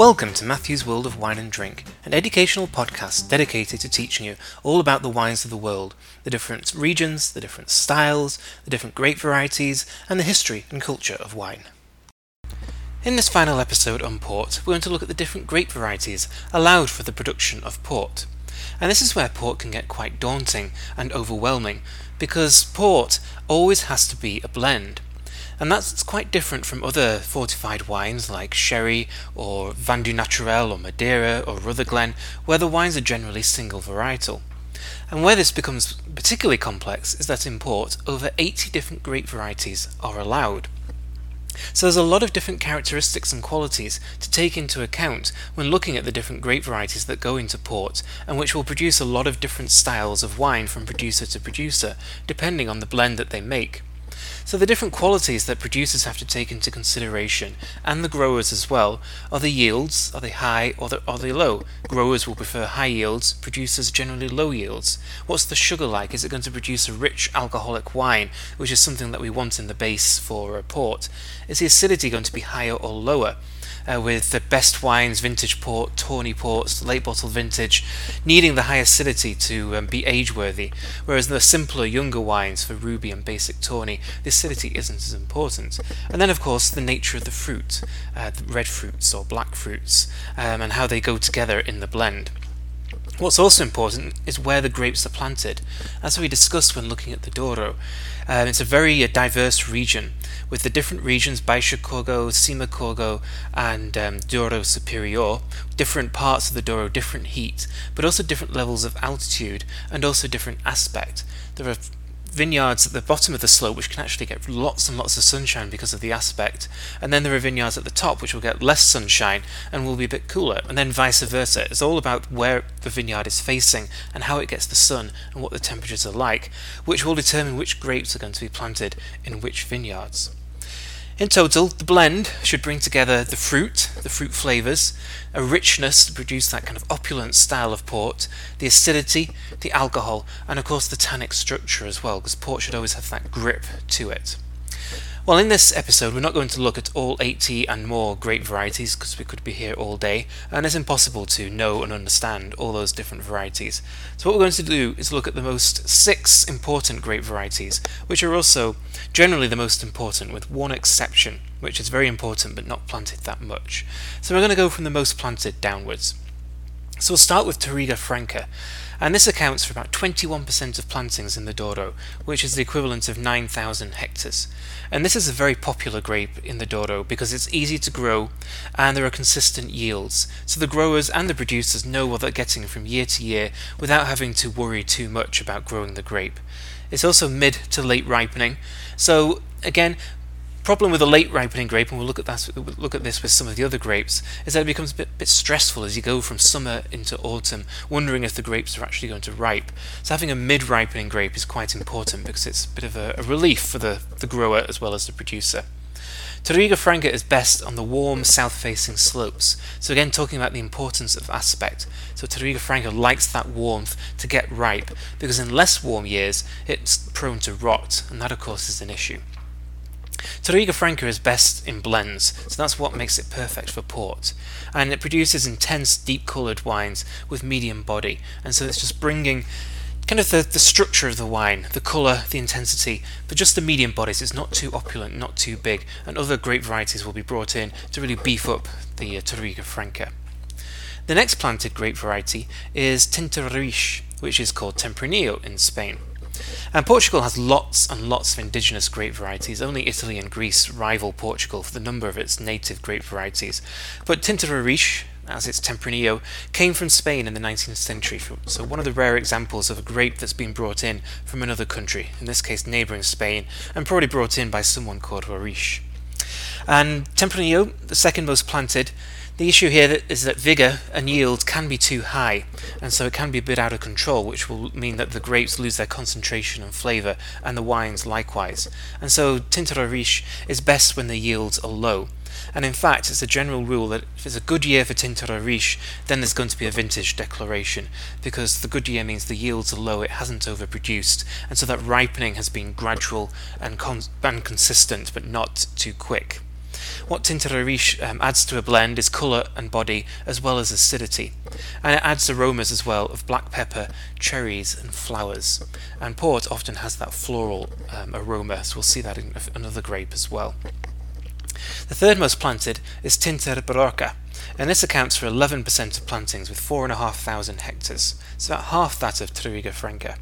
Welcome to Matthew's World of Wine and Drink, an educational podcast dedicated to teaching you all about the wines of the world, the different regions, the different styles, the different grape varieties, and the history and culture of wine. In this final episode on port, we're going to look at the different grape varieties allowed for the production of port. And this is where port can get quite daunting and overwhelming, because port always has to be a blend and that's quite different from other fortified wines like sherry or Vin Doux Naturel or Madeira or Rutherglen, where the wines are generally single varietal. And where this becomes particularly complex is that in port, over 80 different grape varieties are allowed. So there's a lot of different characteristics and qualities to take into account when looking at the different grape varieties that go into port and which will produce a lot of different styles of wine from producer to producer depending on the blend that they make. So the different qualities that producers have to take into consideration, and the growers as well, are the yields, are they high or are they low? Growers will prefer high yields, producers generally low yields. What's the sugar like? Is it going to produce a rich alcoholic wine, which is something that we want in the base for a port? Is the acidity going to be higher or lower? Uh, with the best wines, vintage port, tawny ports, late bottle vintage, needing the high acidity to um, be age worthy, whereas the simpler, younger wines for ruby and basic tawny, the acidity isn't as important. And then, of course, the nature of the fruit, uh, the red fruits or black fruits, um, and how they go together in the blend. What's also important is where the grapes are planted. As we discussed when looking at the Douro, um, it's a very uh, diverse region, with the different regions, Baixo Corgo, Cima Corgo, and um, Douro Superior, different parts of the Douro, different heat, but also different levels of altitude, and also different aspect. There are vineyards at the bottom of the slope which can actually get lots and lots of sunshine because of the aspect, and then there are vineyards at the top which will get less sunshine and will be a bit cooler, and then vice versa. It's all about where the vineyard is facing and how it gets the sun and what the temperatures are like, which will determine which grapes are going to be planted in which vineyards. In total, the blend should bring together the fruit, the fruit flavours, a richness to produce that kind of opulent style of port, the acidity, the alcohol, and of course the tannic structure as well, because port should always have that grip to it. Well, in this episode, we're not going to look at all 80 and more grape varieties because we could be here all day, and it's impossible to know and understand all those different varieties. So, what we're going to do is look at the most six important grape varieties, which are also generally the most important, with one exception, which is very important but not planted that much. So, we're going to go from the most planted downwards. So, we'll start with Touriga Franca and this accounts for about 21% of plantings in the Douro, which is the equivalent of 9,000 hectares. And this is a very popular grape in the Douro because it's easy to grow and there are consistent yields, so the growers and the producers know what they're getting from year to year without having to worry too much about growing the grape. It's also mid to late ripening, so again, problem with a late ripening grape, and we'll look at that we'll look at this with some of the other grapes, is that it becomes a bit, bit stressful as you go from summer into autumn, wondering if the grapes are actually going to ripe. So having a mid-ripening grape is quite important because it's a bit of a, a relief for the, the grower as well as the producer. Touriga Franca is best on the warm south-facing slopes. So again, talking about the importance of aspect. So Touriga Franca likes that warmth to get ripe because in less warm years, it's prone to rot, and that of course is an issue. Touriga Franca is best in blends, so that's what makes it perfect for port. And it produces intense, deep coloured wines with medium body, and so it's just bringing kind of the, the structure of the wine, the colour, the intensity, but just the medium bodies. It's not too opulent, not too big, and other grape varieties will be brought in to really beef up the uh, Franca. The next planted grape variety is Tinta Roriz, which is called Tempranillo in Spain. And Portugal has lots and lots of indigenous grape varieties. Only Italy and Greece rival Portugal for the number of its native grape varieties. But Tinta Roriz, as its Tempranillo, came from Spain in the 19th century, so one of the rare examples of a grape that's been brought in from another country, in this case neighbouring Spain, and probably brought in by someone called Roriz. And Tempranillo, the second most planted, the issue here is that vigour and yield can be too high, and so it can be a bit out of control, which will mean that the grapes lose their concentration and flavour, and the wines likewise. And so Tinta Roriz is best when the yields are low. And in fact, it's a general rule that if it's a good year for Tinta Roriz, then there's going to be a vintage declaration, because the good year means the yields are low, it hasn't overproduced, and so that ripening has been gradual and, and consistent, but not too quick. What Tinta Roriz um, adds to a blend is colour and body as well as acidity. And it adds aromas as well of black pepper, cherries and flowers. And port often has that floral um, aroma, so we'll see that in another grape as well. The third most planted is Tinta Barroca, and this accounts for 11% of plantings with 4,500 hectares. It's about half that of Touriga Franca.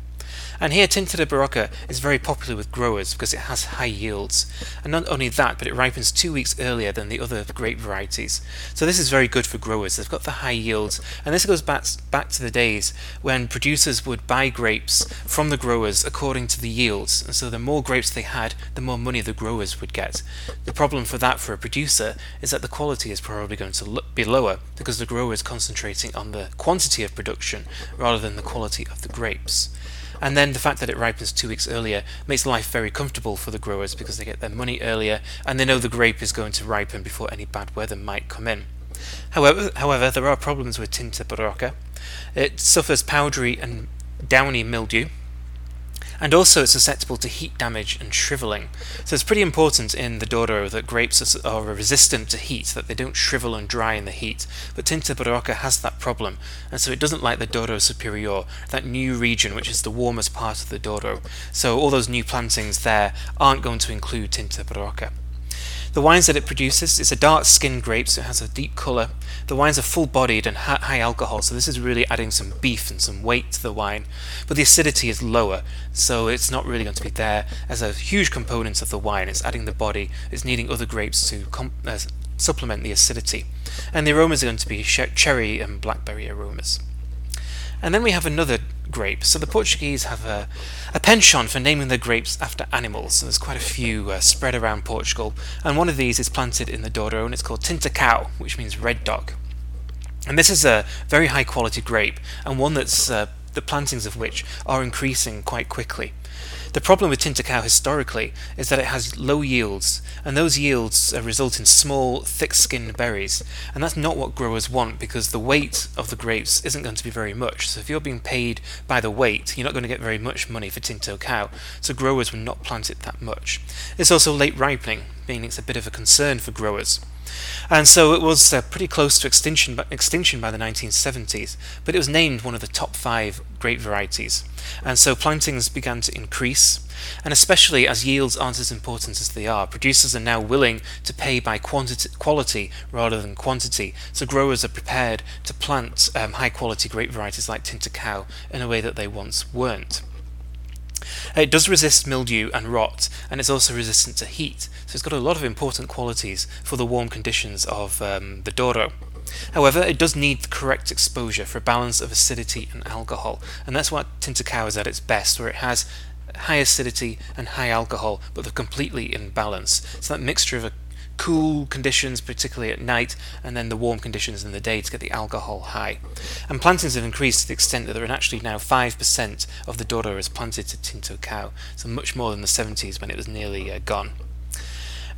And here Tinta Barroca is very popular with growers because it has high yields. And not only that, but it ripens two weeks earlier than the other grape varieties. So this is very good for growers. They've got the high yields. And this goes back, back to the days when producers would buy grapes from the growers according to the yields. And so the more grapes they had, the more money the growers would get. The problem for that for a producer is that the quality is probably going to be lower because the grower is concentrating on the quantity of production rather than the quality of the grapes. And then the fact that it ripens two weeks earlier makes life very comfortable for the growers because they get their money earlier and they know the grape is going to ripen before any bad weather might come in. However, however there are problems with Tinta Barroca. It suffers powdery and downy mildew, and also it's susceptible to heat damage and shriveling. So it's pretty important in the Douro that grapes are, resistant to heat, that they don't shrivel and dry in the heat. But Tinta Barroca has that problem, and so it doesn't like the Douro Superior, that new region which is the warmest part of the Douro. So all those new plantings there aren't going to include Tinta Barroca. The wines that it produces is a dark skinned grape, so it has a deep colour. The wines are full bodied and high alcohol, so this is really adding some beef and some weight to the wine. But the acidity is lower, so it's not really going to be there as a huge component of the wine. It's adding the body, it's needing other grapes to uh, supplement the acidity. And the aromas are going to be cherry and blackberry aromas. And then we have another grape. So the Portuguese have a, a penchant for naming their grapes after animals. So there's quite a few uh, spread around Portugal. And one of these is planted in the Douro and it's called Tinto Cão, which means red dog. And this is a very high quality grape and one that's uh, the plantings of which are increasing quite quickly. The problem with Tinta historically is that it has low yields, and those yields result in small, thick-skinned berries, and that's not what growers want because the weight of the grapes isn't going to be very much. So if you're being paid by the weight, you're not going to get very much money for Tinto Cão, so growers will not plant it that much. It's also late ripening, meaning it's a bit of a concern for growers. And so it was uh, pretty close to extinction, extinction by the 1970s, but it was named one of the top five grape varieties. And so plantings began to increase, and especially as yields aren't as important as they are, producers are now willing to pay by quantity, quality rather than quantity. So growers are prepared to plant um, high quality grape varieties like Tinto Cão in a way that they once weren't. It does resist mildew and rot, and it's also resistant to heat, so it's got a lot of important qualities for the warm conditions of um, the Douro. However, it does need the correct exposure for a balance of acidity and alcohol, and that's what Tinta is at its best, where it has high acidity and high alcohol, but they're completely in balance. So that mixture of a cool conditions, particularly at night, and then the warm conditions in the day to get the alcohol high. And plantings have increased to the extent that there are actually now 5% of the Douro is planted to Tinto Cão, so much more than the 70s when it was nearly uh, gone.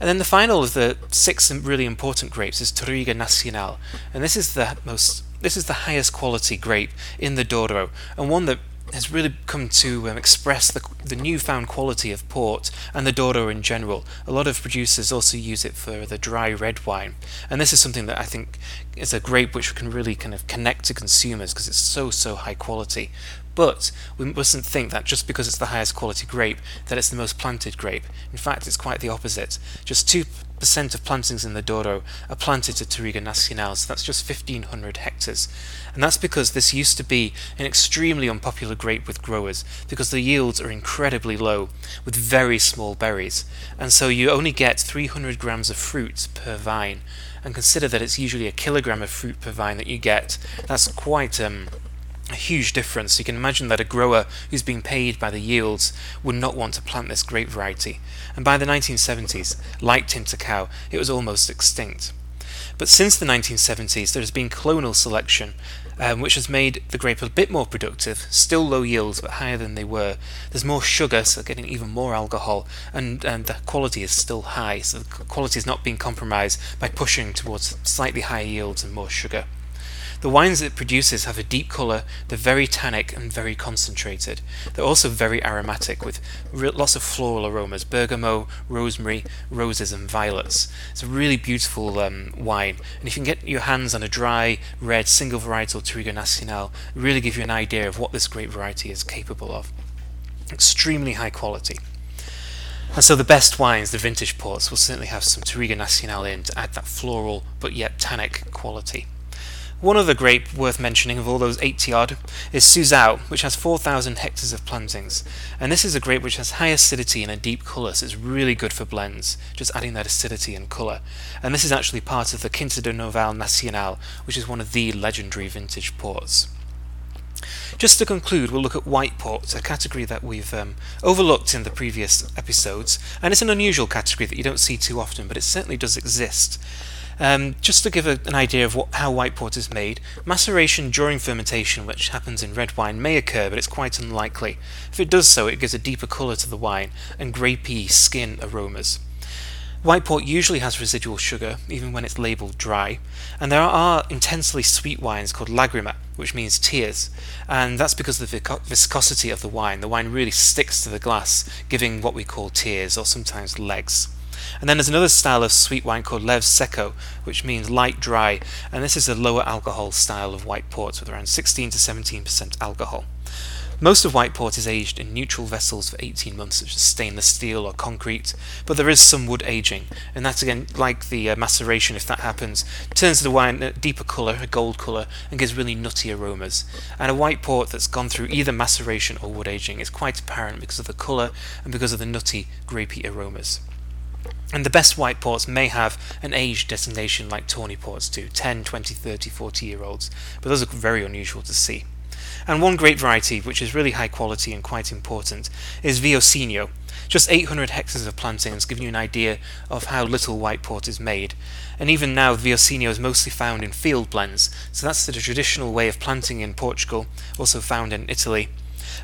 And then the final of the six really important grapes is Touriga Nacional, and this is the most this is the highest quality grape in the Douro, and one that has really come to um, express the, the newfound quality of port and the Douro in general. A lot of producers also use it for the dry red wine, and this is something that I think is a grape which can really kind of connect to consumers because it's so so high quality. But we mustn't think that just because it's the highest quality grape that it's the most planted grape. In fact, it's quite the opposite. Just two percent of plantings in the Douro are planted to Touriga Nacional, so that's just 1,500 hectares. And that's because this used to be an extremely unpopular grape with growers, because the yields are incredibly low, with very small berries. And so you only get 300 grams of fruit per vine. And consider that it's usually a kilogram of fruit per vine that you get. That's quite um, a huge difference. You can imagine that a grower who's being paid by the yields would not want to plant this grape variety. And by the 1970s, like Tinto Cão, it was almost extinct. But since the 1970s, there has been clonal selection, um, which has made the grape a bit more productive, still low yields but higher than they were. There's more sugar, so getting even more alcohol, and, and the quality is still high, so the quality is not being compromised by pushing towards slightly higher yields and more sugar. The wines it produces have a deep colour, they're very tannic and very concentrated. They're also very aromatic with lots of floral aromas bergamot, rosemary, roses, and violets. It's a really beautiful um, wine, and if you can get your hands on a dry, red, single varietal Touriga Nacional, really give you an idea of what this great variety is capable of. Extremely high quality. And so the best wines, the vintage ports, will certainly have some Touriga Nacional in to add that floral but yet tannic quality. One other grape worth mentioning of all those 80 odd is Sousão, which has 4,000 hectares of plantings. And this is a grape which has high acidity and a deep colour, so it's really good for blends, just adding that acidity and colour. And this is actually part of the Quinta do Noval Nacional, which is one of the legendary vintage ports. Just to conclude, we'll look at white ports, a category that we've um, overlooked in the previous episodes, and it's an unusual category that you don't see too often, but it certainly does exist. Um, just to give a, an idea of what, how white port is made, maceration during fermentation, which happens in red wine, may occur, but it's quite unlikely. If it does so, it gives a deeper colour to the wine and grapey skin aromas. White port usually has residual sugar, even when it's labelled dry, and there are intensely sweet wines called lagrima, which means tears, and that's because of the viscosity of the wine. The wine really sticks to the glass, giving what we call tears, or sometimes legs. And then there's another style of sweet wine called Leve Seco, which means light dry, and this is a lower alcohol style of white port with around 16 to 17% alcohol. Most of white port is aged in neutral vessels for 18 months, such as stainless steel or concrete, but there is some wood aging, and that's again like the uh, maceration, if that happens, turns the wine a deeper colour, a gold colour, and gives really nutty aromas. And a white port that's gone through either maceration or wood aging is quite apparent because of the colour and because of the nutty, grapey aromas. And the best white ports may have an age designation like tawny ports do 10, 20, 30, 40 year olds, but those are very unusual to see. And one great variety, which is really high quality and quite important, is Viosinho. Just 800 hectares of plantings, giving you an idea of how little white port is made. And even now, Viosinho is mostly found in field blends, so that's the traditional way of planting in Portugal, also found in Italy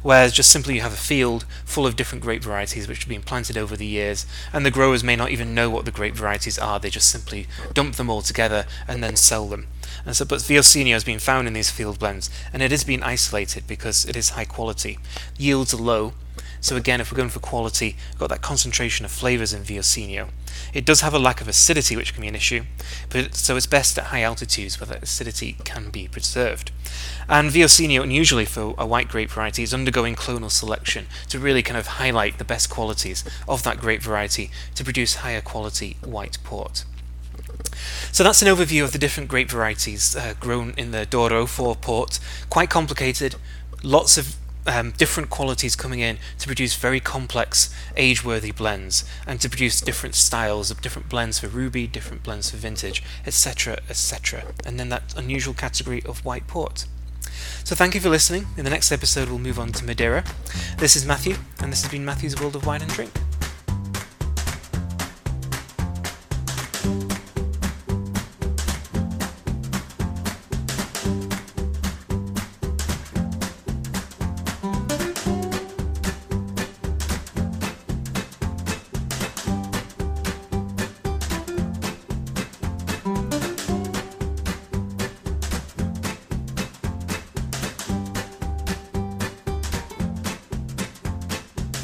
whereas just simply you have a field full of different grape varieties which have been planted over the years, and the growers may not even know what the grape varieties are, they just simply dump them all together and then sell them. And so, but Viosinho has been found in these field blends, and it has been isolated because it is high quality. Yields are low, so again, if we're going for quality, we've got that concentration of flavours in Viosinho. It does have a lack of acidity, which can be an issue, but so it's best at high altitudes where that acidity can be preserved. And Viosinho, unusually for a white grape variety, is undergoing clonal selection to really kind of highlight the best qualities of that grape variety to produce higher quality white port. So that's an overview of the different grape varieties uh, grown in the Douro 4 port. Quite complicated, lots of um, different qualities coming in to produce very complex age-worthy blends and to produce different styles of different blends for ruby, different blends for vintage, etc, etc. And then that unusual category of white port. So thank you for listening. In the next episode we'll move on to Madeira. This is Matthew, and this has been Matthew's World of Wine and Drink.